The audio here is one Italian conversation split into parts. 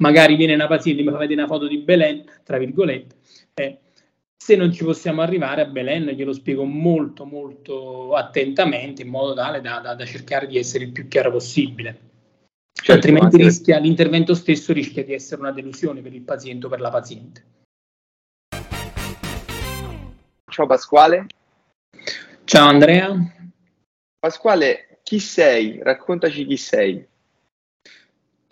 magari viene una paziente, mi fa vedere una foto di Belen, tra virgolette, eh, se non ci possiamo arrivare a Belen, glielo spiego molto, molto attentamente, in modo tale da, da, da cercare di essere il più chiaro possibile. Certo, altrimenti rischia, l'intervento stesso rischia di essere una delusione per il paziente o per la paziente. Ciao Pasquale. Ciao Andrea. Pasquale, chi sei? Raccontaci chi sei.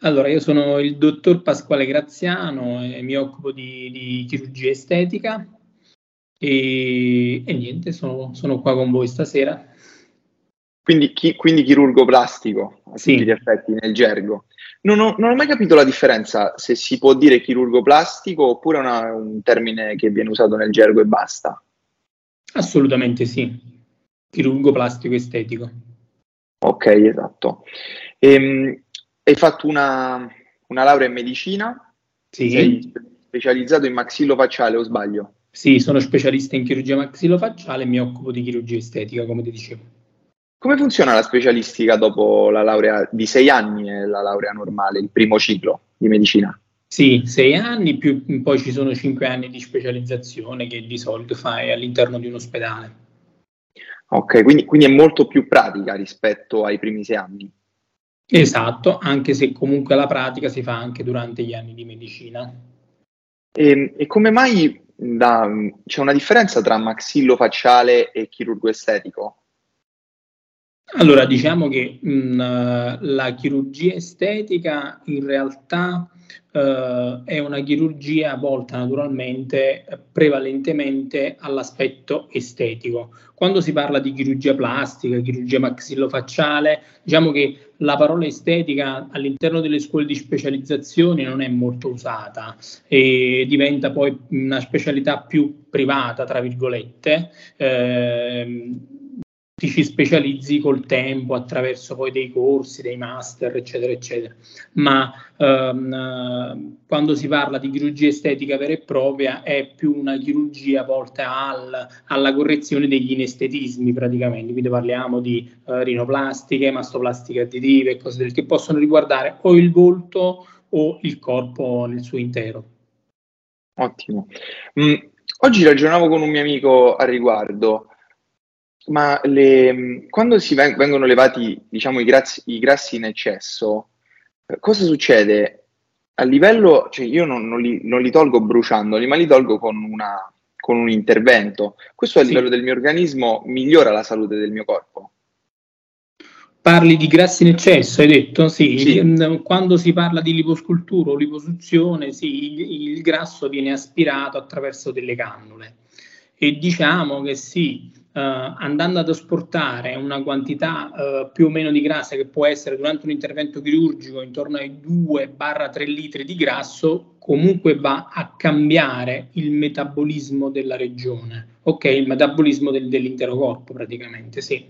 Allora, io sono il dottor Pasquale Graziano e mi occupo di, di chirurgia estetica e, e niente, sono, sono, qua con voi stasera. Quindi, chi, quindi chirurgo plastico, a sì. tutti gli effetti, nel gergo. Non ho, non ho, mai capito la differenza se si può dire chirurgo plastico oppure è un termine che viene usato nel gergo e basta. Assolutamente sì, chirurgo plastico estetico. Ok, esatto. Ehm, hai fatto una, una, laurea in medicina? Sì. Sei specializzato in maxillofacciale o sbaglio? Sì, sono specialista in chirurgia maxillofacciale e mi occupo di chirurgia estetica, come ti dicevo. Come funziona la specialistica dopo la laurea di sei anni e la laurea normale, il primo ciclo di medicina? Sì, sei anni, più poi ci sono cinque anni di specializzazione che di solito fai all'interno di un ospedale. Ok, quindi, quindi è molto più pratica rispetto ai primi sei anni. Esatto, anche se comunque la pratica si fa anche durante gli anni di medicina. E, ehm, e come mai da, c'è una differenza tra maxillo facciale e chirurgo estetico? Allora, diciamo che mh, la chirurgia estetica in realtà eh, è una chirurgia volta naturalmente prevalentemente all'aspetto estetico. Quando si parla di chirurgia plastica, chirurgia maxillofacciale, diciamo che la parola estetica all'interno delle scuole di specializzazione non è molto usata e diventa poi una specialità più privata, tra virgolette. Eh, ti ci specializzi col tempo attraverso poi dei corsi, dei master, eccetera, eccetera. Ma ehm, quando si parla di chirurgia estetica vera e propria è più una chirurgia volta al, alla correzione degli inestetismi praticamente, quindi parliamo di eh, rinoplastiche, mastoplastiche additive, cose del, che possono riguardare o il volto o il corpo nel suo intero. Ottimo. Mm, oggi ragionavo con un mio amico a riguardo ma le, quando si vengono levati, diciamo, i grassi, i grassi in eccesso, cosa succede? A livello, cioè io non, non, li, non li, tolgo bruciandoli, ma li tolgo con, una, con un intervento. Questo a sì. livello del mio organismo migliora la salute del mio corpo. Parli di grassi in eccesso, hai detto? Sì. sì. Quando si parla di liposcultura o liposuzione, sì, il, il grasso viene aspirato attraverso delle cannule. E diciamo che sì, andando ad asportare una quantità uh, più o meno di grassa che può essere durante un intervento chirurgico intorno ai 2-3 litri di grasso, comunque va a cambiare il metabolismo della regione, ok? Il metabolismo del, dell'intero corpo praticamente, sì.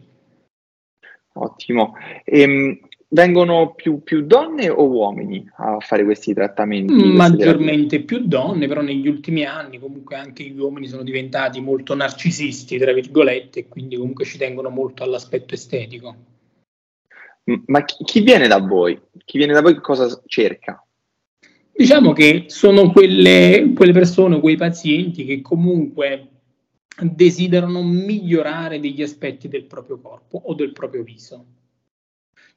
Ottimo. Ehm, vengono più, più, donne o uomini a fare questi trattamenti? Maggiormente più donne, però negli ultimi anni comunque anche gli uomini sono diventati molto narcisisti, tra virgolette, e quindi comunque ci tengono molto all'aspetto estetico. Ma chi, chi viene da voi? Chi viene da voi cosa cerca? Diciamo che sono quelle, quelle persone, quei pazienti che comunque desiderano migliorare degli aspetti del proprio corpo o del proprio viso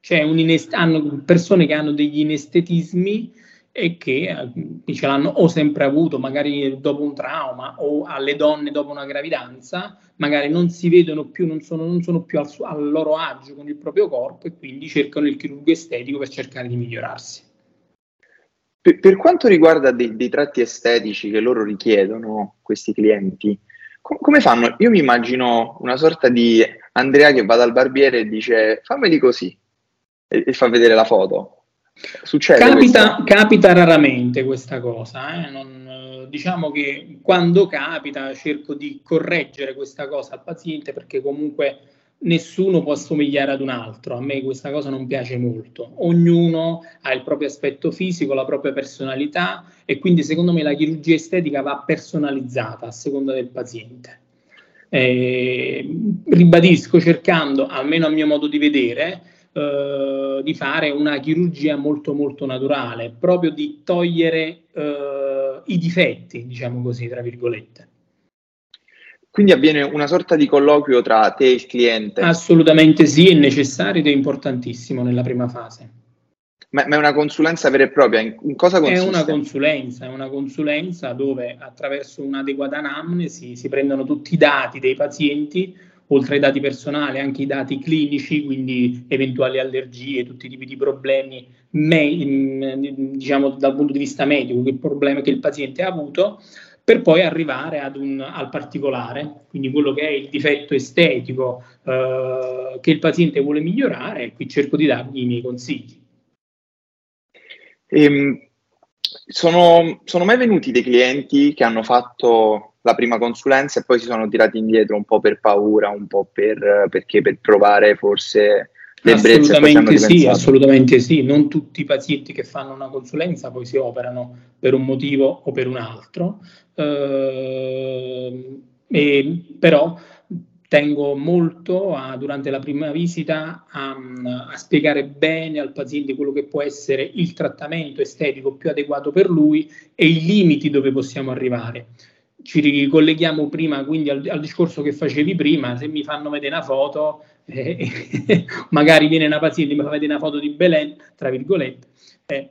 cioè inest- hanno persone che hanno degli inestetismi e che eh, ce l'hanno o sempre avuto, magari dopo un trauma, o alle donne dopo una gravidanza, magari non si vedono più, non sono, non sono più al, su- al, loro agio con il proprio corpo e quindi cercano il chirurgo estetico per cercare di migliorarsi. Per, per quanto riguarda dei, dei, tratti estetici che loro richiedono, questi clienti, com- come fanno? Io mi immagino una sorta di Andrea che va dal barbiere e dice fammeli così, e, e fa vedere la foto. Succede capita, capita, raramente questa cosa, eh? non, diciamo che quando capita cerco di correggere questa cosa al paziente perché comunque nessuno può assomigliare ad un altro, a me questa cosa non piace molto, ognuno ha il proprio aspetto fisico, la propria personalità e quindi secondo me la chirurgia estetica va personalizzata a seconda del paziente. Eh, ribadisco cercando, almeno a mio modo di vedere, eh, di fare una chirurgia molto molto naturale, proprio di togliere eh, i difetti, diciamo così, tra virgolette. Quindi avviene una sorta di colloquio tra te e il cliente? Assolutamente sì, è necessario ed è importantissimo nella prima fase. Ma, ma, è una consulenza vera e propria? In, cosa consiste? È una consulenza, è una consulenza dove attraverso un'adeguata anamnesi si prendono tutti i dati dei pazienti, oltre ai dati personali, anche i dati clinici, quindi eventuali allergie, tutti i tipi di problemi, me, diciamo dal punto di vista medico, che problema che il paziente ha avuto, per poi arrivare un, al particolare, quindi quello che è il difetto estetico eh, che il paziente vuole migliorare, e qui cerco di dargli i miei consigli. Ehm, sono, sono mai venuti dei clienti che hanno fatto la prima consulenza e poi si sono tirati indietro un po' per paura, un po' per, perché per provare forse Assolutamente sì, assolutamente sì. Non tutti i pazienti che fanno una consulenza poi si operano per un motivo o per un altro, eh, e, però tengo molto a, durante la prima visita a, a, spiegare bene al paziente quello che può essere il trattamento estetico più adeguato per lui e i limiti dove possiamo arrivare. Ci ricolleghiamo prima quindi al, al discorso che facevi prima, se mi fanno vedere una foto, eh, magari viene una paziente e mi fa vedere una foto di Belen, tra virgolette, eh,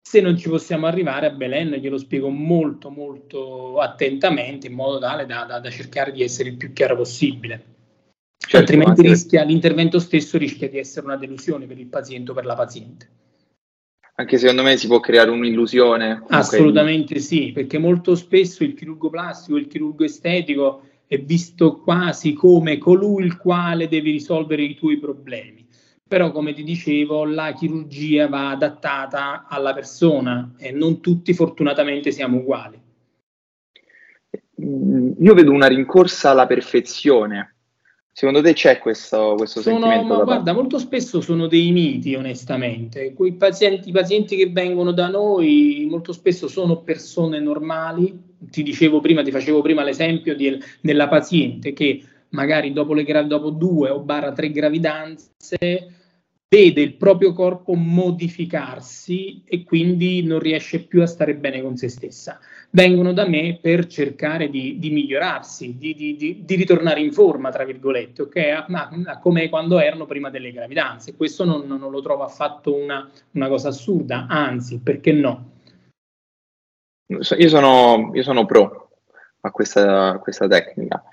se non ci possiamo arrivare a Belen glielo spiego molto molto attentamente in modo tale da, da, da cercare di essere il più chiaro possibile. Certo, altrimenti rischia, l'intervento stesso rischia di essere una delusione per il paziente o per la paziente. Anche secondo me si può creare un'illusione. Assolutamente sì, perché molto spesso il chirurgo plastico, il chirurgo estetico è visto quasi come colui il quale deve risolvere i tuoi problemi però come ti dicevo la chirurgia va adattata alla persona e non tutti fortunatamente siamo uguali. Io vedo una rincorsa alla perfezione. Secondo te c'è questo, questo sono, sentimento? Ma guarda, molto spesso sono dei miti, onestamente. Quei pazienti, I pazienti che vengono da noi molto spesso sono persone normali. Ti dicevo prima, ti facevo prima l'esempio di, della paziente che magari dopo, le, dopo due o barra tre gravidanze vede il proprio corpo modificarsi e quindi non riesce più a stare bene con se stessa. Vengono da me per cercare di, di migliorarsi, di, di, di, ritornare in forma, tra virgolette, ok? Ma, ma come quando erano prima delle gravidanze. Questo non, non lo trovo affatto una, una, cosa assurda, anzi, perché no? Io sono, io sono pro a questa, a questa tecnica.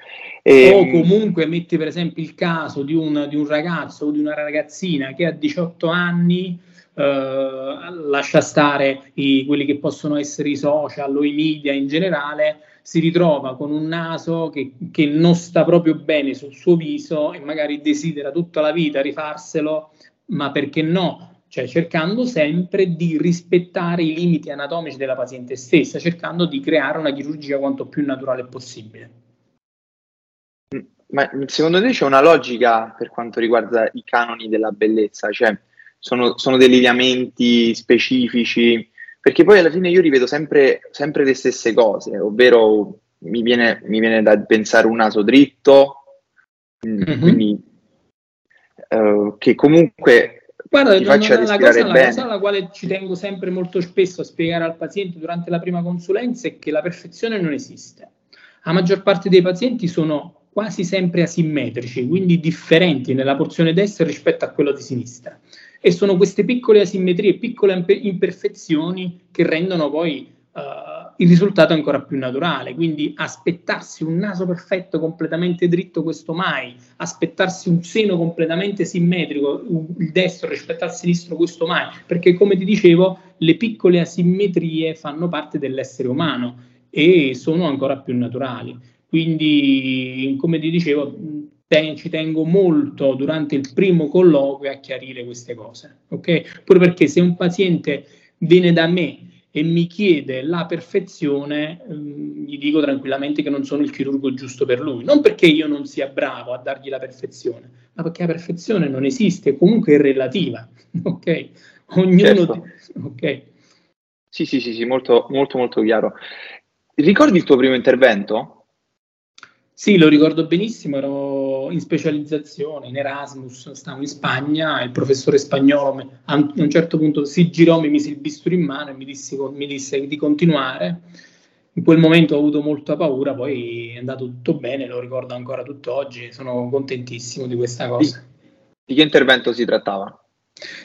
E... O ehm, comunque metti per esempio il caso di un, di un ragazzo o di una ragazzina che a 18 anni eh, lascia stare i, quelli che possono essere i social o i media in generale, si ritrova con un naso che, che non sta proprio bene sul suo viso e magari desidera tutta la vita rifarselo, ma perché no? Cioè cercando sempre di rispettare i limiti anatomici della paziente stessa, cercando di creare una chirurgia quanto più naturale possibile. Ma secondo te c'è una logica per quanto riguarda i canoni della bellezza? Cioè, sono, sono dei lineamenti specifici? Perché poi alla fine io rivedo sempre, sempre le stesse cose, ovvero mi viene, mi viene da pensare un naso dritto, mm-hmm. quindi uh, che comunque Guarda, ti faccia una, cosa, la cosa alla quale ci tengo sempre molto spesso a spiegare al paziente durante la prima consulenza è che la perfezione non esiste. La maggior parte dei pazienti sono quasi sempre asimmetrici, quindi differenti nella porzione destra rispetto a quella di sinistra. E sono queste piccole asimmetrie, piccole imperfezioni che rendono poi uh, il risultato ancora più naturale. Quindi aspettarsi un naso perfetto, completamente dritto, questo mai, aspettarsi un seno completamente simmetrico, il destro rispetto al sinistro, questo mai, perché come ti dicevo, le piccole asimmetrie fanno parte dell'essere umano e sono ancora più naturali. Quindi, come ti dicevo, te, ci tengo molto durante il primo colloquio a chiarire queste cose, ok? Pure perché se un paziente viene da me e mi chiede la perfezione, ehm, gli dico tranquillamente che non sono il chirurgo giusto per lui. Non perché io non sia bravo a dargli la perfezione, ma perché la perfezione non esiste, comunque è relativa. Ok? Ognuno. Certo. Ok. Sì, sì, sì, sì, molto, molto, molto chiaro. Ricordi il tuo primo intervento? Sì, lo ricordo benissimo, ero in specializzazione, in Erasmus, stavo in Spagna, il professore spagnolo a un certo punto si girò, mi mise il bisturi in mano e mi disse, mi disse di continuare. In quel momento ho avuto molta paura, poi è andato tutto bene, lo ricordo ancora tutt'oggi, sono contentissimo di questa cosa. Di, di che intervento si trattava?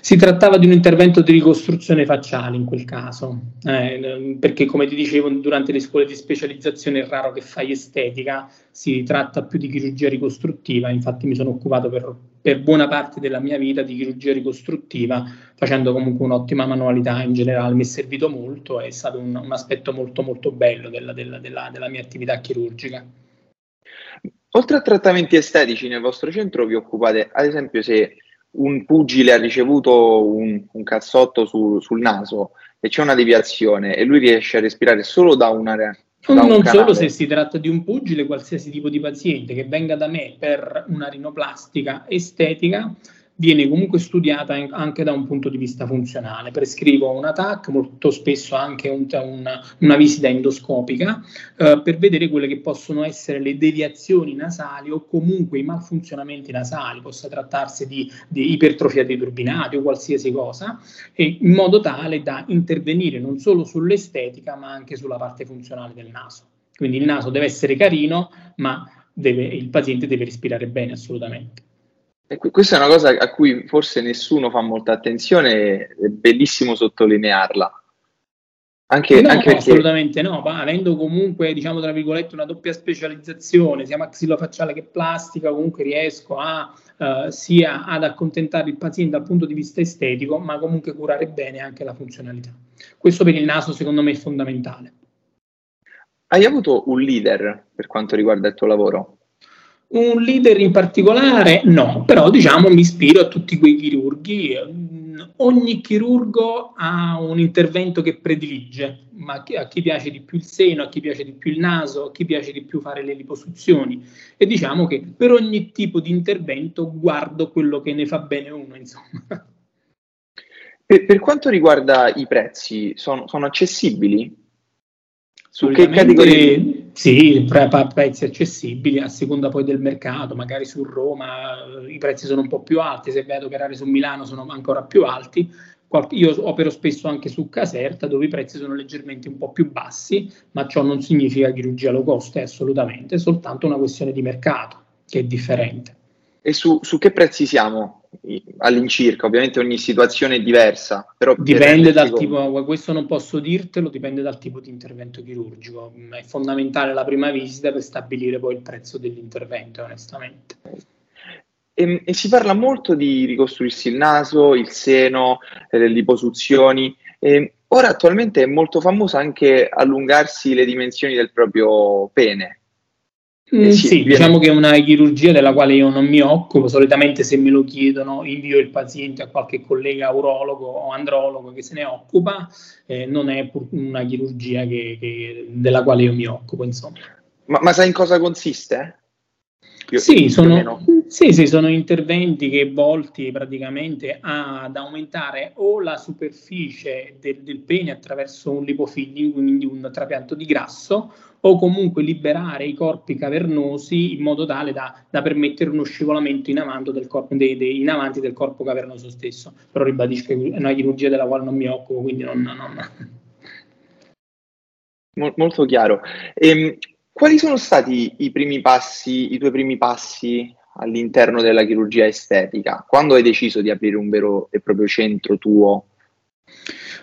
Si trattava di un intervento di ricostruzione facciale in quel caso, eh, perché come ti dicevo durante le scuole di specializzazione è raro che fai estetica, si tratta più di chirurgia ricostruttiva, infatti mi sono occupato per, per buona parte della mia vita di chirurgia ricostruttiva, facendo comunque un'ottima manualità in generale, mi è servito molto, è stato un, un aspetto molto molto bello della, della, della, della mia attività chirurgica. Oltre a trattamenti estetici nel vostro centro vi occupate, ad esempio, se un pugile ha ricevuto un, un cazzotto su, sul naso e c'è una deviazione e lui riesce a respirare solo da un'area. Da non un solo se si tratta di un pugile, qualsiasi tipo di paziente che venga da me per una rinoplastica estetica, viene comunque studiata anche da un punto di vista funzionale. Prescrivo una TAC, molto spesso anche un, una, una, visita endoscopica, eh, per vedere quelle che possono essere le deviazioni nasali o comunque i malfunzionamenti nasali, possa trattarsi di, di ipertrofia dei turbinati o qualsiasi cosa, in modo tale da intervenire non solo sull'estetica ma anche sulla parte funzionale del naso. Quindi il naso deve essere carino, ma deve, il paziente deve respirare bene assolutamente. E questa è una cosa a cui forse nessuno fa molta attenzione, è bellissimo sottolinearla. Anche, no, anche assolutamente no, ma avendo comunque, diciamo tra virgolette, una doppia specializzazione, sia maxillofacciale che plastica, comunque riesco a, uh, sia ad accontentare il paziente dal punto di vista estetico, ma comunque curare bene anche la funzionalità. Questo per il naso secondo me è fondamentale. Hai avuto un leader per quanto riguarda il tuo lavoro? Un leader in particolare no, però diciamo mi ispiro a tutti quei chirurghi. Ogni chirurgo ha un intervento che predilige, ma a chi piace di più il seno, a chi piace di più il naso, a chi piace di più fare le liposuzioni. E diciamo che per ogni tipo di intervento guardo quello che ne fa bene uno, insomma. Per, per quanto riguarda i prezzi, sono, sono accessibili? Su che categorie? Sì, pre- prezzi accessibili a seconda poi del mercato, magari su Roma eh, i prezzi sono un po' più alti, se vedo operare su Milano sono ancora più alti. Io opero spesso anche su Caserta dove i prezzi sono leggermente un po' più bassi, ma ciò non significa chirurgia low cost, è assolutamente soltanto una questione di mercato che è differente. E su, su che prezzi siamo all'incirca? Ovviamente ogni situazione è diversa. Però dipende dal tipo, questo non posso dirtelo, dipende dal tipo di intervento chirurgico. È fondamentale la prima visita per stabilire poi il prezzo dell'intervento, onestamente. E, e si parla molto di ricostruirsi il naso, il seno, eh, le liposuzioni. E ora attualmente è molto famoso anche allungarsi le dimensioni del proprio pene. Mm, sì, sì diciamo che è una chirurgia della quale io non mi occupo, solitamente se me lo chiedono invio il paziente a qualche collega urologo o andrologo che se ne occupa, eh, non è una chirurgia che, che, della quale io mi occupo, insomma. Ma, ma sai in cosa consiste? Io, sì, sono, sì, sì, sono interventi che volti praticamente ad aumentare o la superficie del, del pene attraverso un lipofilling, quindi un trapianto di grasso, o comunque liberare i corpi cavernosi in modo tale da, da permettere uno scivolamento in avanti, del corpo, de, de, in avanti del corpo cavernoso stesso. Però ribadisco che è una chirurgia della quale non mi occupo, quindi non... non... Molto chiaro. Ehm, quali sono stati i primi passi, i tuoi primi passi all'interno della chirurgia estetica? Quando hai deciso di aprire un vero e proprio centro tuo?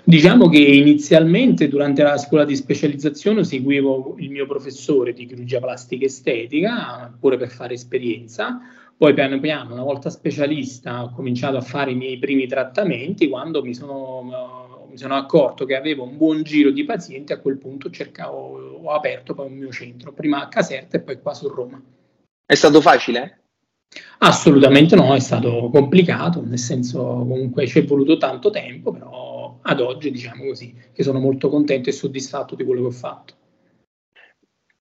Diciamo che inizialmente durante la scuola di specializzazione seguivo il mio professore di chirurgia plastica estetica, pure per fare esperienza. Poi piano piano, una volta specialista, ho cominciato a fare i miei primi trattamenti. Quando mi sono mi sono accorto che avevo un buon giro di pazienti, a quel punto cercavo, ho aperto poi un mio centro, prima a Caserta e poi qua su Roma. È stato facile? Assolutamente no, è stato complicato, nel senso comunque ci è voluto tanto tempo, però ad oggi diciamo così, che sono molto contento e soddisfatto di quello che ho fatto.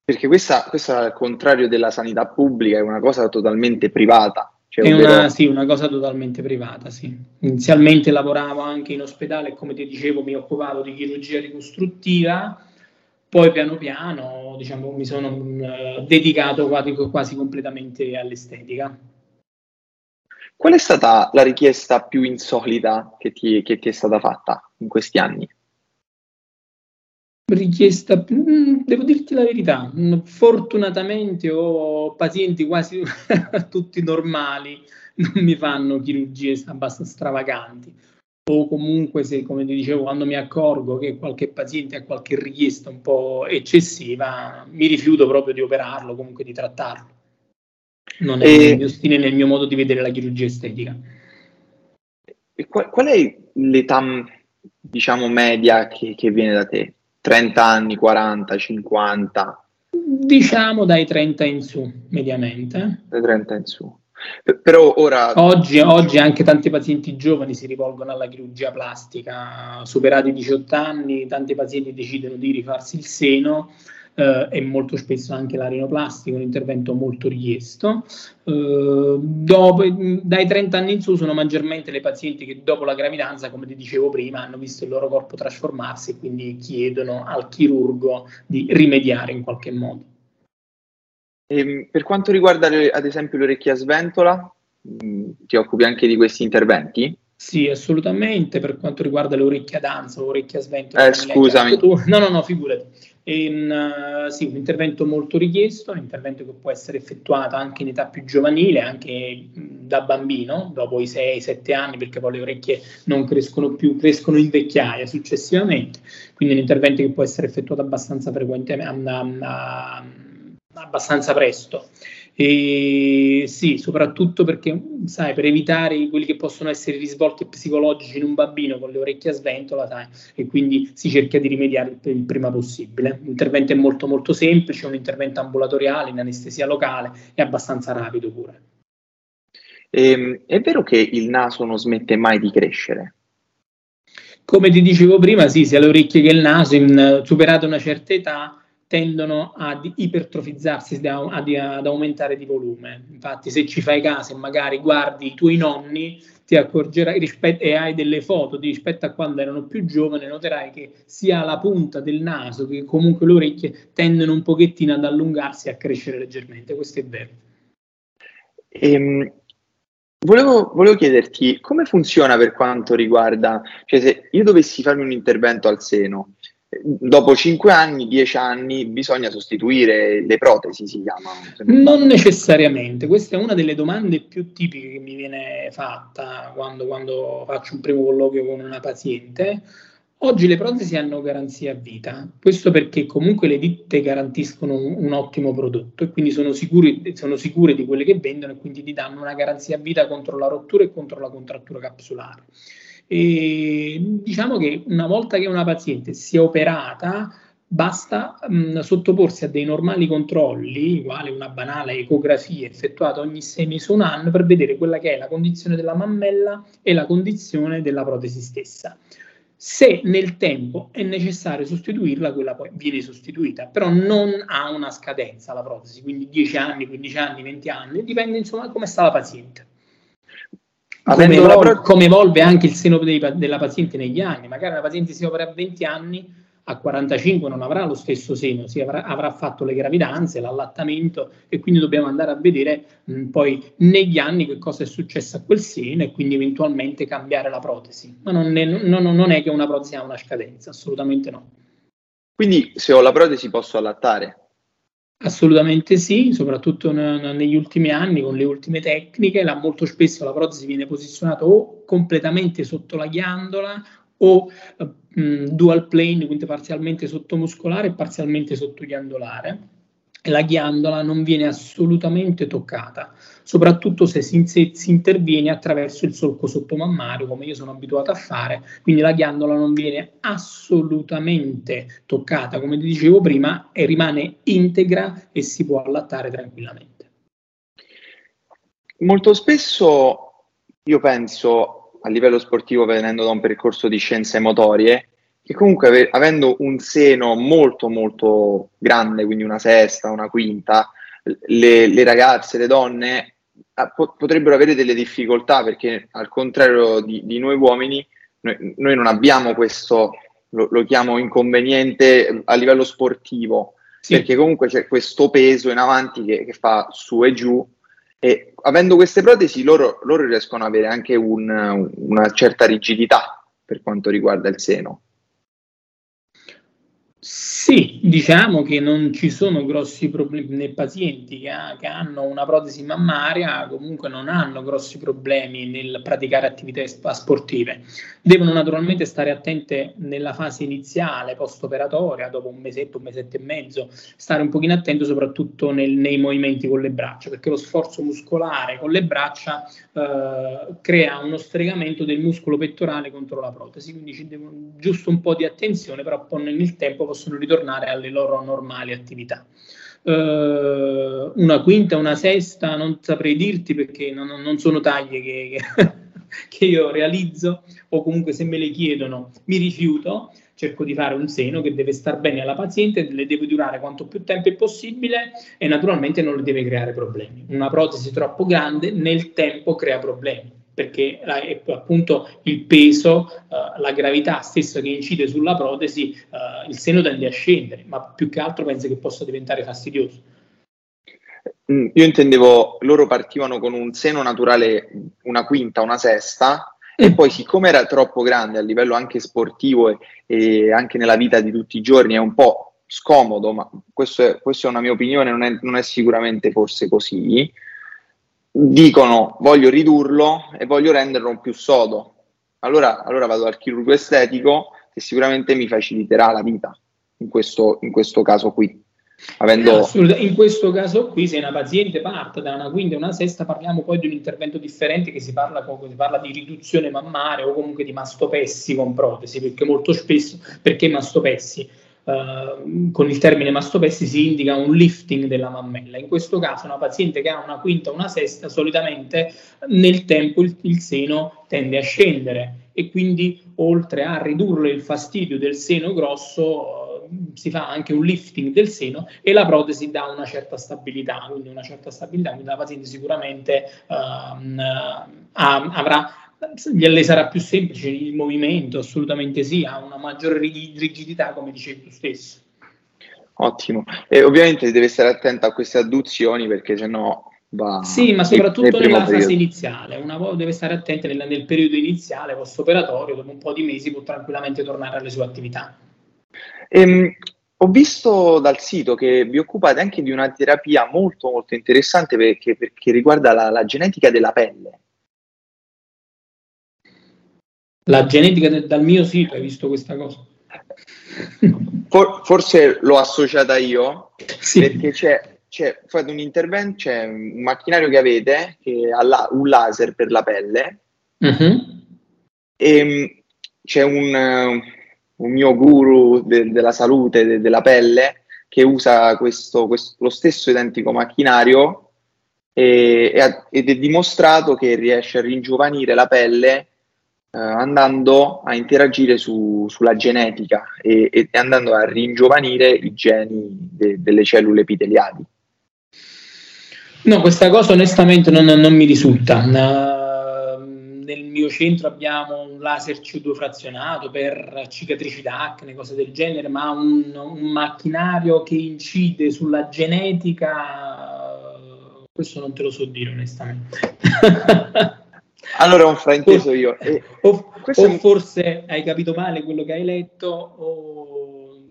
Perché questa, questa al contrario della sanità pubblica, è una cosa totalmente privata. Cioè, è una, sì, una, cosa totalmente privata, sì. Inizialmente lavoravo anche in ospedale, come ti dicevo, mi occupavo di chirurgia ricostruttiva, poi piano piano diciamo, mi sono uh, dedicato quasi, quasi completamente all'estetica. Qual è stata la richiesta più insolita che ti, che ti è stata fatta in questi anni? richiesta, mm, devo dirti la verità, mm, fortunatamente ho pazienti quasi tutti normali, non mi fanno chirurgie abbastanza stravaganti o comunque se, come ti dicevo, quando mi accorgo che qualche paziente ha qualche richiesta un po' eccessiva, mi rifiuto proprio di operarlo, comunque di trattarlo. Non è e... nel mio stile, nel mio modo di vedere la chirurgia estetica. E qual, qual è l'età, diciamo, media che, che viene da te? 30 anni, 40, 50? Diciamo dai 30 in su, mediamente. Dai 30 in su. Però ora... Oggi, oggi, anche tanti pazienti giovani si rivolgono alla chirurgia plastica, superati i 18 anni, tanti pazienti decidono di rifarsi il seno eh, e molto spesso anche la rinoplastica, un intervento molto richiesto. Eh, dopo, dai 30 anni in su sono maggiormente le pazienti che dopo la gravidanza, come ti dicevo prima, hanno visto il loro corpo trasformarsi e quindi chiedono al chirurgo di rimediare in qualche modo. E, ehm, per quanto riguarda le, ad esempio l'orecchia sventola, mh, mm, ti occupi anche di questi interventi? Sì, assolutamente. Per quanto riguarda l'orecchia danza o orecchia sventola, eh, scusami. No, no, no, figurati. E, uh, sì, un intervento molto richiesto, un intervento che può essere effettuato anche in età più giovanile, anche da bambino, dopo i 6-7 anni, perché poi le orecchie non crescono più, crescono in vecchiaia successivamente. Quindi un intervento che può essere effettuato abbastanza frequentemente, abbastanza presto. E sì, soprattutto perché, sai, per evitare quelli che possono essere risvolti psicologici in un bambino con le orecchie a sventola, sai, e quindi si cerca di rimediare il, prima possibile. L'intervento è molto molto semplice, è un intervento ambulatoriale, in anestesia locale, è abbastanza rapido pure. Ehm, è vero che il naso non smette mai di crescere? Come ti dicevo prima, sì, sia le orecchie che il naso, in, superata una certa età, tendono ad ipertrofizzarsi, ad, ad, aumentare di volume. Infatti, se ci fai caso e magari guardi i tuoi nonni, ti accorgerai rispetto, e hai delle foto di rispetto a quando erano più giovani, noterai che sia la punta del naso che comunque le orecchie tendono un pochettino ad allungarsi e a crescere leggermente. Questo è vero. Ehm, volevo, volevo, chiederti come funziona per quanto riguarda, cioè se io dovessi farmi un intervento al seno, dopo 5 anni, 10 anni bisogna sostituire le protesi, si chiamano? Non necessariamente, questa è una delle domande più tipiche che mi viene fatta quando, quando faccio un primo colloquio con una paziente. Oggi le protesi hanno garanzia a vita, questo perché comunque le ditte garantiscono un, un ottimo prodotto e quindi sono, sicuri, sono sicure di quelle che vendono e quindi ti danno una garanzia a vita contro la rottura e contro la contrattura capsulare. E diciamo che una volta che una paziente si è operata, basta mh, sottoporsi a dei normali controlli, quale una banale ecografia effettuata ogni sei mesi o un anno, per vedere quella che è la condizione della mammella e la condizione della protesi stessa. Se nel tempo è necessario sostituirla, quella poi viene sostituita, però non ha una scadenza la protesi, quindi 10 anni, 15 anni, 20 anni, dipende insomma come sta la paziente. Come evolve, come evolve, anche il seno dei, della paziente negli anni. Magari una paziente si opera a 20 anni, a 45 non avrà lo stesso seno, avrà, avrà, fatto le gravidanze, l'allattamento e quindi dobbiamo andare a vedere mh, poi negli anni che cosa è successo a quel seno e quindi eventualmente cambiare la protesi. Ma non è, non, non è che una protesi ha una scadenza, assolutamente no. Quindi se ho la protesi posso allattare? Assolutamente sì, soprattutto negli ultimi anni con le ultime tecniche, la, molto spesso la protesi viene posizionata o completamente sotto la ghiandola o uh, dual plane, quindi parzialmente sottomuscolare e parzialmente sottoghiandolare la ghiandola non viene assolutamente toccata, soprattutto se si, se si, interviene attraverso il solco sottomammario, come io sono abituato a fare, quindi la ghiandola non viene assolutamente toccata, come ti dicevo prima, e rimane integra e si può allattare tranquillamente. Molto spesso io penso a livello sportivo, venendo da un percorso di scienze motorie, che comunque avendo un seno molto molto grande, quindi una sesta, una quinta, le, le ragazze, le donne ah, po- potrebbero avere delle difficoltà perché al contrario di, di noi uomini, noi, noi non abbiamo questo, lo, lo chiamo inconveniente a livello sportivo, sì. perché comunque c'è questo peso in avanti che, che, fa su e giù e avendo queste protesi loro, loro riescono ad avere anche un, una certa rigidità per quanto riguarda il seno. Sì, diciamo che non ci sono grossi problemi nei pazienti che, ha, che, hanno una protesi mammaria, comunque non hanno grossi problemi nel praticare attività sportive. Devono naturalmente stare attente nella fase iniziale, post-operatoria, dopo un mesetto, un mesetto e mezzo, stare un pochino attento soprattutto nel, nei movimenti con le braccia, perché lo sforzo muscolare con le braccia eh, crea uno stregamento del muscolo pettorale contro la protesi, quindi ci deve giusto un po' di attenzione, però poi nel tempo possono ritornare alle loro normali attività. Uh, una quinta, una sesta, non saprei dirti perché non, non sono taglie che, che, che, io realizzo o comunque se me le chiedono mi rifiuto, cerco di fare un seno che deve star bene alla paziente, le deve durare quanto più tempo è possibile e naturalmente non le deve creare problemi. Una protesi troppo grande nel tempo crea problemi perché è appunto il peso, uh, la gravità stessa che incide sulla protesi, uh, il seno tende a scendere, ma più che altro penso che possa diventare fastidioso. Mm, io intendevo, loro partivano con un seno naturale, una quinta, una sesta, mm. e poi siccome era troppo grande a livello anche sportivo e, e, anche nella vita di tutti i giorni, è un po' scomodo, ma questa è, è, una mia opinione, non è, non è sicuramente forse così, dicono voglio ridurlo e voglio renderlo più sodo. Allora, allora vado al chirurgo estetico che sicuramente mi faciliterà la vita in questo, in questo caso qui. Avendo... In questo caso qui, se una paziente parte da una quinta e una sesta, parliamo poi di un intervento differente che si parla, si parla di riduzione mammare o comunque di mastopessi con protesi, perché molto spesso, perché mastopessi? Uh, con il termine mastopessi si indica un lifting della mammella. In questo caso una paziente che ha una quinta o una sesta, solitamente nel tempo il, il seno tende a scendere e quindi oltre a ridurre il fastidio del seno grosso uh, si fa anche un lifting del seno e la protesi dà una certa stabilità, quindi una certa stabilità, quindi la paziente sicuramente uh, avrà le sarà più semplice il movimento, assolutamente sì, ha una maggiore rigidità, come dicevi tu stesso. Ottimo, e ovviamente deve stare attento a queste adduzioni perché sennò va. Sì, ma soprattutto nella fase periodo. iniziale, una volta deve stare attenta nel, nel periodo iniziale, post-operatorio, dopo un po' di mesi può tranquillamente tornare alle sue attività. Ehm, ho visto dal sito che vi occupate anche di una terapia molto molto interessante perché, perché riguarda la, la genetica della pelle. La genetica del, dal mio sito, hai visto questa cosa? For, forse l'ho associata io, sì. perché c'è, c'è, fate un intervento, c'è un macchinario che avete che ha la, un laser per la pelle uh-huh. e mm, c'è un, un mio guru de, della salute, de, della pelle, che usa questo, questo, lo stesso identico macchinario e, ed è dimostrato che riesce a ringiovanire la pelle eh, andando a interagire su, sulla genetica e, e, andando a ringiovanire i geni de, delle cellule epiteliali. No, questa cosa onestamente non, non mi risulta. Uh, nel mio centro abbiamo un laser CO2 frazionato per cicatrici d'acne, cose del genere, ma un, un macchinario che incide sulla genetica, questo non te lo so dire onestamente. Allora ho frainteso io. E o, o forse hai capito male quello che hai letto o...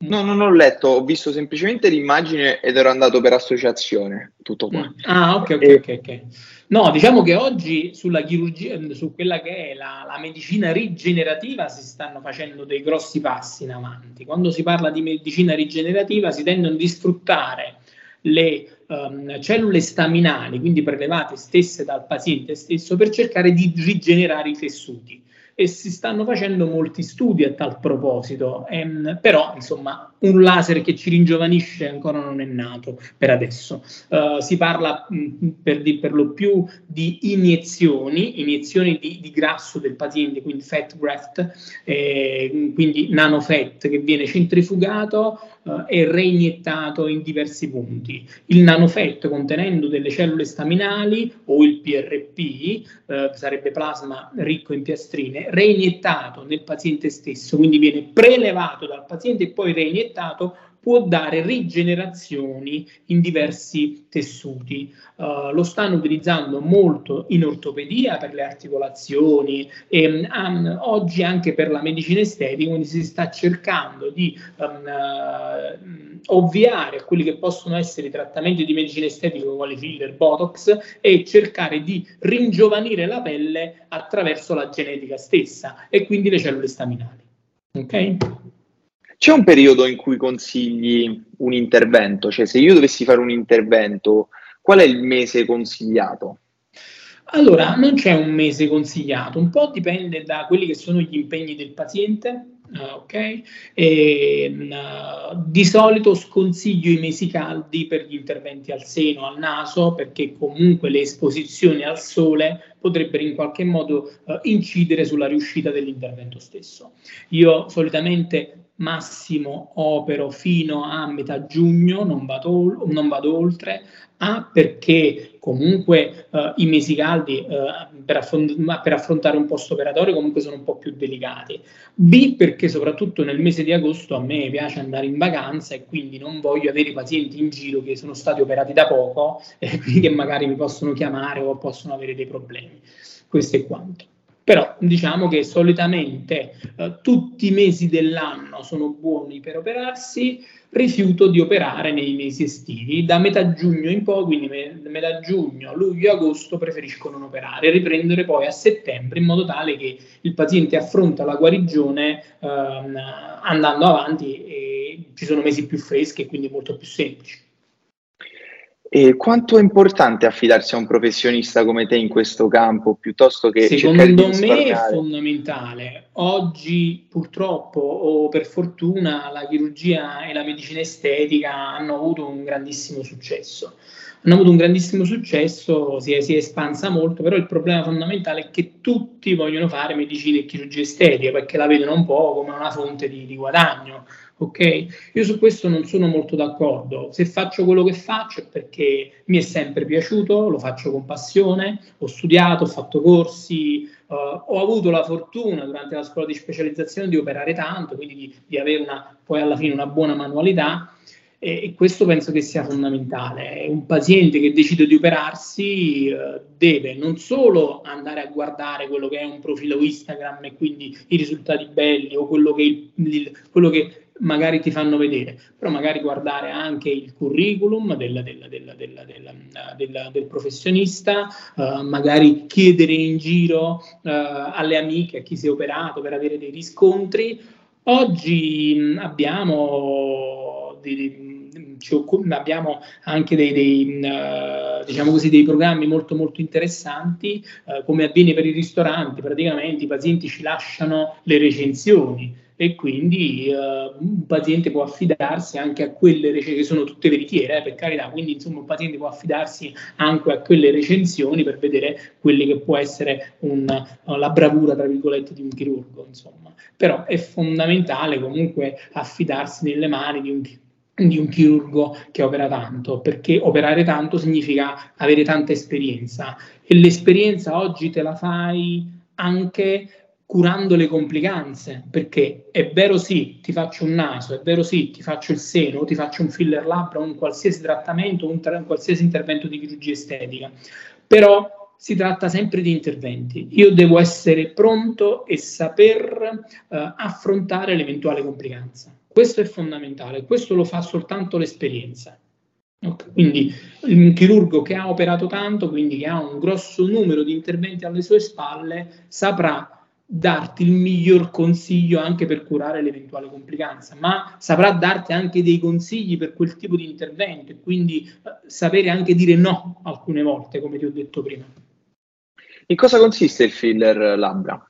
No, non ho letto, ho visto semplicemente l'immagine ed ero andato per associazione, tutto qua. Mm. Ah, ok, ok, e... ok, ok. No, diciamo che oggi sulla chirurgia, su quella che è la, la, medicina rigenerativa si stanno facendo dei grossi passi in avanti. Quando si parla di medicina rigenerativa si tendono a sfruttare le um, cellule staminali, quindi prelevate stesse dal paziente stesso, per cercare di rigenerare i tessuti. E si stanno facendo molti studi a tal proposito, ehm, però insomma un laser che ci ringiovanisce ancora non è nato per adesso. Uh, si parla mh, per, di, per, lo più di iniezioni, iniezioni di, di grasso del paziente, quindi fat graft, eh, quindi nanofat che viene centrifugato uh, e reiniettato in diversi punti. Il nanofat contenendo delle cellule staminali o il PRP, uh, sarebbe plasma ricco in piastrine, reiniettato nel paziente stesso, quindi viene prelevato dal paziente e poi reiniettato può dare rigenerazioni in diversi tessuti. Uh, lo stanno utilizzando molto in ortopedia per le articolazioni e um, oggi anche per la medicina estetica, quindi si sta cercando di um, uh, ovviare a quelli che possono essere i trattamenti di medicina estetica quali filler, botox e cercare di ringiovanire la pelle attraverso la genetica stessa e quindi le cellule staminali. Ok? C'è un periodo in cui consigli un intervento? Cioè, se io dovessi fare un intervento, qual è il mese consigliato? Allora, non c'è un mese consigliato, un po' dipende da quelli che sono gli impegni del paziente, Uh, ok? E, uh, di solito sconsiglio i mesi caldi per gli interventi al seno, al naso, perché comunque le esposizioni al sole potrebbero in qualche modo uh, incidere sulla riuscita dell'intervento stesso. Io solitamente massimo opero fino a metà giugno, non vado, non vado oltre, A perché comunque uh, i mesi caldi uh, per, affront- per, affrontare un post operatorio comunque sono un po' più delicati, B perché soprattutto nel mese di agosto a me piace andare in vacanza e quindi non voglio avere pazienti in giro che sono stati operati da poco e quindi che magari mi possono chiamare o possono avere dei problemi. Questo è quanto. Però diciamo che solitamente eh, tutti i mesi dell'anno sono buoni per operarsi, rifiuto di operare nei mesi estivi. Da metà giugno in poi, quindi me, metà giugno, luglio, agosto, preferisco non operare, riprendere poi a settembre in modo tale che il paziente affronta la guarigione eh, andando avanti e ci sono mesi più freschi e quindi molto più semplici. E quanto è importante affidarsi a un professionista come te in questo campo piuttosto che Secondo me è fondamentale. Oggi purtroppo o per fortuna la chirurgia e la medicina estetica hanno avuto un grandissimo successo. Hanno avuto un grandissimo successo, si è, si è espansa molto, però il problema fondamentale è che tutti vogliono fare medicina e chirurgia estetica perché la vedono un po' come una fonte di, di guadagno Ok? Io su questo non sono molto d'accordo. Se faccio quello che faccio è perché mi è sempre piaciuto, lo faccio con passione, ho studiato, ho fatto corsi, uh, ho avuto la fortuna durante la scuola di specializzazione di operare tanto, quindi di, di avere una, poi alla fine una buona manualità. E, e questo penso che sia fondamentale. Un paziente che decide di operarsi uh, deve non solo andare a guardare quello che è un profilo Instagram e quindi i risultati belli o quello che, il, il, quello che magari ti fanno vedere, però magari guardare anche il curriculum del, del, del, del professionista, uh, magari chiedere in giro uh, alle amiche, a chi si è operato per avere dei riscontri. Oggi mh, abbiamo dei, abbiamo anche dei, dei, uh, diciamo così, dei, programmi molto molto interessanti, come avviene per i ristoranti, praticamente i pazienti ci lasciano le recensioni e quindi uh, un paziente può affidarsi anche a quelle recensioni, che sono tutte veritiere, eh, per carità, quindi insomma un paziente può affidarsi anche a quelle recensioni per vedere quelli che può essere un, la bravura, tra virgolette, di un chirurgo, insomma. Però è fondamentale comunque affidarsi nelle mani di un chirurgo di un chirurgo che opera tanto, perché operare tanto significa avere tanta esperienza e l'esperienza oggi te la fai anche curando le complicanze, perché è vero sì, ti faccio un naso, è vero sì, ti faccio il seno, ti faccio un filler labbra, un qualsiasi trattamento, un, tra- un qualsiasi intervento di chirurgia estetica, però si tratta sempre di interventi. Io devo essere pronto e saper uh, affrontare l'eventuale complicanza. Questo è fondamentale, questo lo fa soltanto l'esperienza. Okay. Quindi un chirurgo che ha operato tanto, quindi che ha un grosso numero di interventi alle sue spalle, saprà darti il miglior consiglio anche per curare l'eventuale complicanza, ma saprà darti anche dei consigli per quel tipo di intervento e quindi eh, sapere anche dire no alcune volte, come ti ho detto prima. In cosa consiste il filler labbra?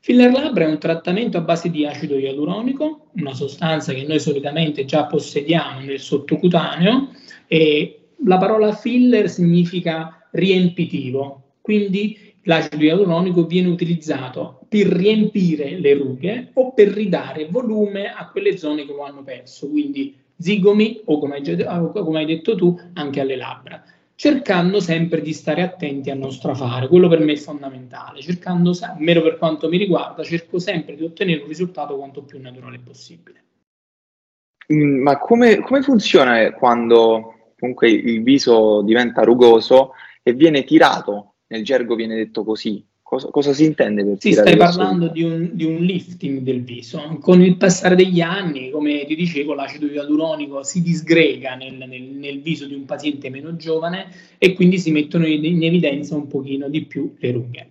Filler labbra è un trattamento a base di acido ialuronico, una sostanza che noi solitamente già possediamo nel sottocutaneo e la parola filler significa riempitivo, quindi l'acido ialuronico viene utilizzato per riempire le rughe o per ridare volume a quelle zone che lo hanno perso, quindi zigomi o come hai, come hai detto tu anche alle labbra. cercando sempre di stare attenti a non strafare. Quello per me è fondamentale, cercando, almeno per quanto mi riguarda, cerco sempre di ottenere un risultato quanto più naturale possibile. Mm, ma come, come funziona quando comunque il viso diventa rugoso e viene tirato? Nel gergo viene detto così. Cosa, cosa, si intende per Sì, stai parlando di un, di un, lifting del viso. Con il passare degli anni, come ti dicevo, l'acido ialuronico si disgrega nel, nel, nel, viso di un paziente meno giovane e quindi si mettono in, in evidenza un pochino di più le rughe.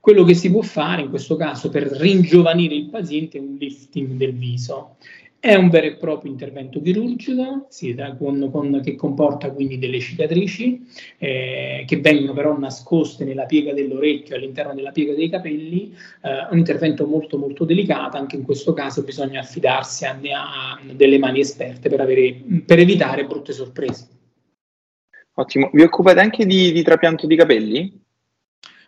Quello che si può fare in questo caso per ringiovanire il paziente è un lifting del viso. È un vero e proprio intervento chirurgico sì, con, con, che comporta quindi delle cicatrici eh, che vengono però nascoste nella piega dell'orecchio all'interno della piega dei capelli, eh, un intervento molto molto delicato, anche in questo caso bisogna affidarsi a, a delle mani esperte per, avere, per, evitare brutte sorprese. Ottimo, vi occupate anche di, di trapianto di capelli?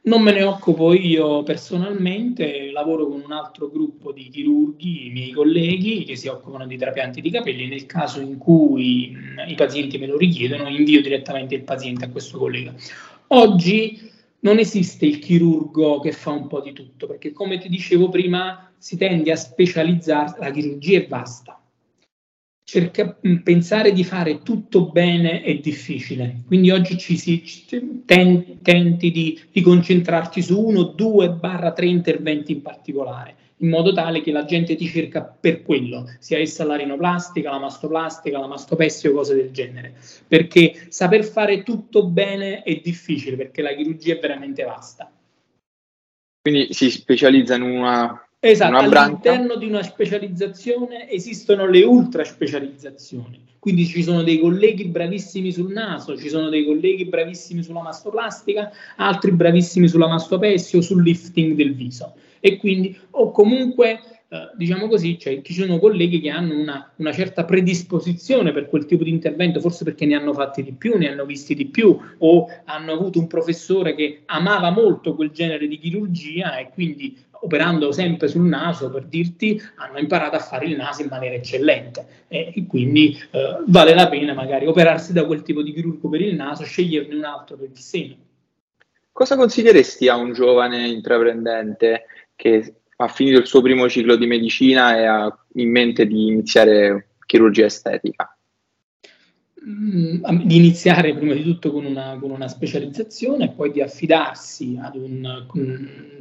Non me ne occupo io personalmente, lavoro con un altro gruppo di chirurghi, i miei colleghi, che si occupano di trapianti di capelli. Nel caso in cui mh, i pazienti me lo richiedono, invio direttamente il paziente a questo collega. Oggi non esiste il chirurgo che fa un po' di tutto, perché come ti dicevo prima, si tende a specializzarsi, la chirurgia è vasta cerca, pensare di fare tutto bene è difficile, quindi oggi ci si ten, tenti di, di, concentrarci su uno, due, barra tre interventi in particolare, in modo tale che la gente ti cerca per quello, sia essa la rinoplastica, la mastoplastica, la mastopessia o cose del genere, perché saper fare tutto bene è difficile, perché la chirurgia è veramente vasta. Quindi si specializza in una Esatto, all'interno di una specializzazione esistono le ultra specializzazioni, quindi ci sono dei colleghi bravissimi sul naso, ci sono dei colleghi bravissimi sulla mastoplastica, altri bravissimi sulla mastopessia o sul lifting del viso. E quindi o comunque eh, diciamo così, cioè, ci sono colleghi che hanno una, una, certa predisposizione per quel tipo di intervento, forse perché ne hanno fatti di più, ne hanno visti di più, o hanno avuto un professore che amava molto quel genere di chirurgia e quindi operando sempre sul naso, per dirti, hanno imparato a fare il naso in maniera eccellente e, e quindi eh, vale la pena magari operarsi da quel tipo di chirurgo per il naso, sceglierne un altro per il seno. Cosa consiglieresti a un giovane intraprendente che ha finito il suo primo ciclo di medicina e ha in mente di iniziare chirurgia estetica? Mm, di iniziare prima di tutto con una, con una specializzazione e poi di affidarsi un,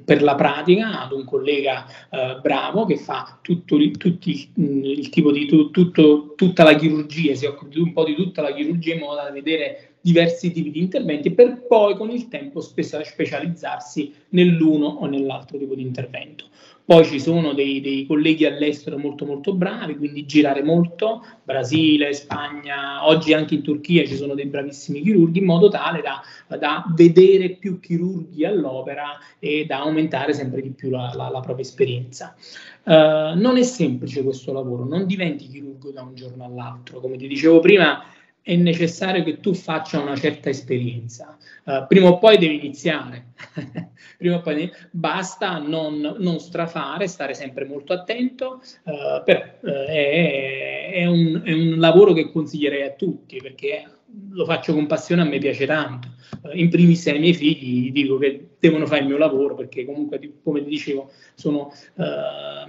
per la pratica ad un collega eh, bravo che fa tutto, tutti, il tipo di tutto, tutta la chirurgia, si occupa un po' di tutta la chirurgia in modo da vedere diversi tipi di interventi per poi con il tempo specializzarsi nell'uno o nell'altro tipo di intervento. Poi ci sono dei, dei, colleghi all'estero molto molto bravi, quindi girare molto, Brasile, Spagna, oggi anche in Turchia ci sono dei bravissimi chirurghi, in modo tale da, da vedere più chirurghi all'opera e da aumentare sempre di più la, la, la propria esperienza. Uh, non è semplice questo lavoro, non diventi chirurgo da un giorno all'altro, come ti dicevo prima è necessario che tu faccia una certa esperienza. Uh, prima o poi devi iniziare, prima o poi basta non, non, strafare, stare sempre molto attento, uh, però uh, è, è, un, è, un, lavoro che consiglierei a tutti perché lo faccio con passione, a me piace tanto. in primis ai miei figli dico che devono fare il mio lavoro perché comunque, come ti dicevo, sono,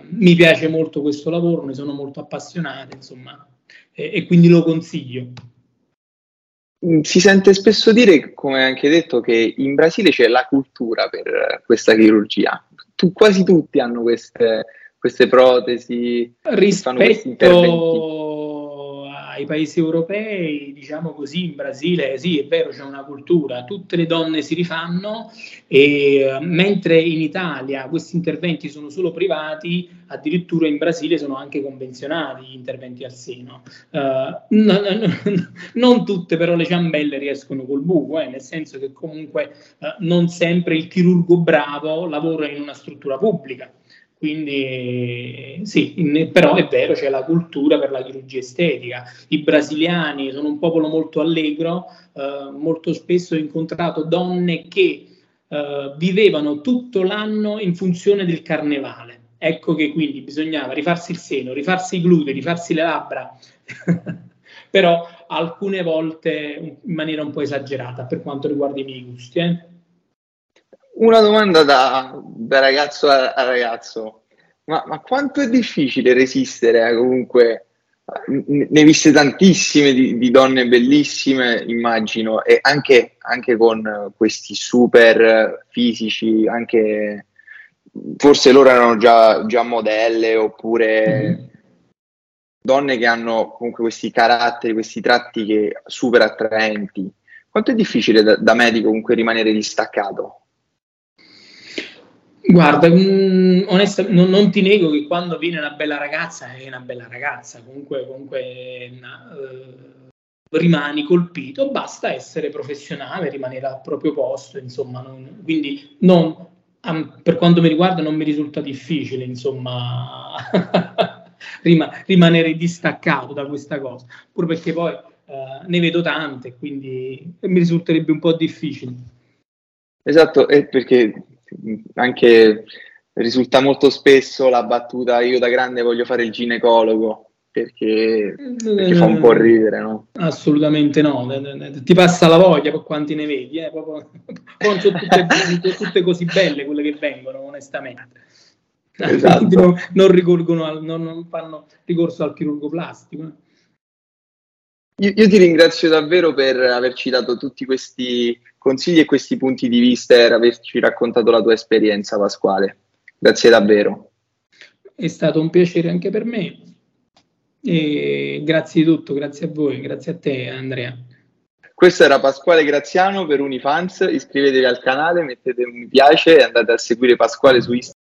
mi piace molto questo lavoro, ne sono molto appassionato, insomma, e, e quindi lo consiglio. Mm, si sente spesso dire, come anche detto, che in Brasile c'è la cultura per questa chirurgia. Tu, quasi tutti hanno queste, queste protesi, rispetto ai paesi europei, diciamo così, in Brasile sì, è vero, c'è una cultura, tutte le donne si rifanno e mentre in Italia questi interventi sono solo privati, addirittura in Brasile sono anche convenzionati gli interventi al seno. Uh, no, no, non tutte però le ciambelle riescono col buco, eh, nel senso che comunque uh, non sempre il chirurgo bravo lavora in una struttura pubblica. Quindi sì, in, però è vero, c'è la cultura per la chirurgia estetica. I brasiliani sono un popolo molto allegro, eh, molto spesso ho incontrato donne che eh, vivevano tutto l'anno in funzione del carnevale. Ecco che quindi bisognava rifarsi il seno, rifarsi i glutei, rifarsi le labbra. però alcune volte in maniera un po' esagerata per quanto riguarda i miei gusti. Eh. Una domanda da, da ragazzo a, a ragazzo, ma, ma, quanto è difficile resistere eh, comunque? Ne viste tantissime di, di, donne bellissime, immagino, e anche, anche con questi super fisici, anche forse loro erano già, già modelle oppure mm-hmm. donne che hanno comunque questi caratteri, questi tratti che, super attraenti. Quanto è difficile da, da medico comunque rimanere distaccato? Guarda, mh, mm, onestamente non, non, ti nego che quando viene una bella ragazza è una bella ragazza, comunque, comunque una, uh, rimani colpito, basta essere professionale, rimanere al proprio posto, insomma, non, quindi non, um, per quanto mi riguarda non mi risulta difficile, insomma, rima, rimanere distaccato da questa cosa, pur perché poi uh, ne vedo tante, quindi mi risulterebbe un po' difficile. Esatto, perché anche risulta molto spesso la battuta io da grande voglio fare il ginecologo perché, perché fa un po' ridere, no? Assolutamente no, ti passa la voglia per quanti ne vedi, eh? Proprio, non sono tutte, tutte, così belle quelle che vengono, onestamente. Esatto. Non, non, ricorgono al, non, non, fanno ricorso al chirurgo plastico. Io, io, ti ringrazio davvero per averci dato tutti questi consigli e questi punti di vista e averci raccontato la tua esperienza, Pasquale. Grazie davvero. È stato un piacere anche per me. E grazie di tutto, grazie a voi, grazie a te Andrea. Questo era Pasquale Graziano per Unifans, iscrivetevi al canale, mettete un mi piace e andate a seguire Pasquale su Instagram.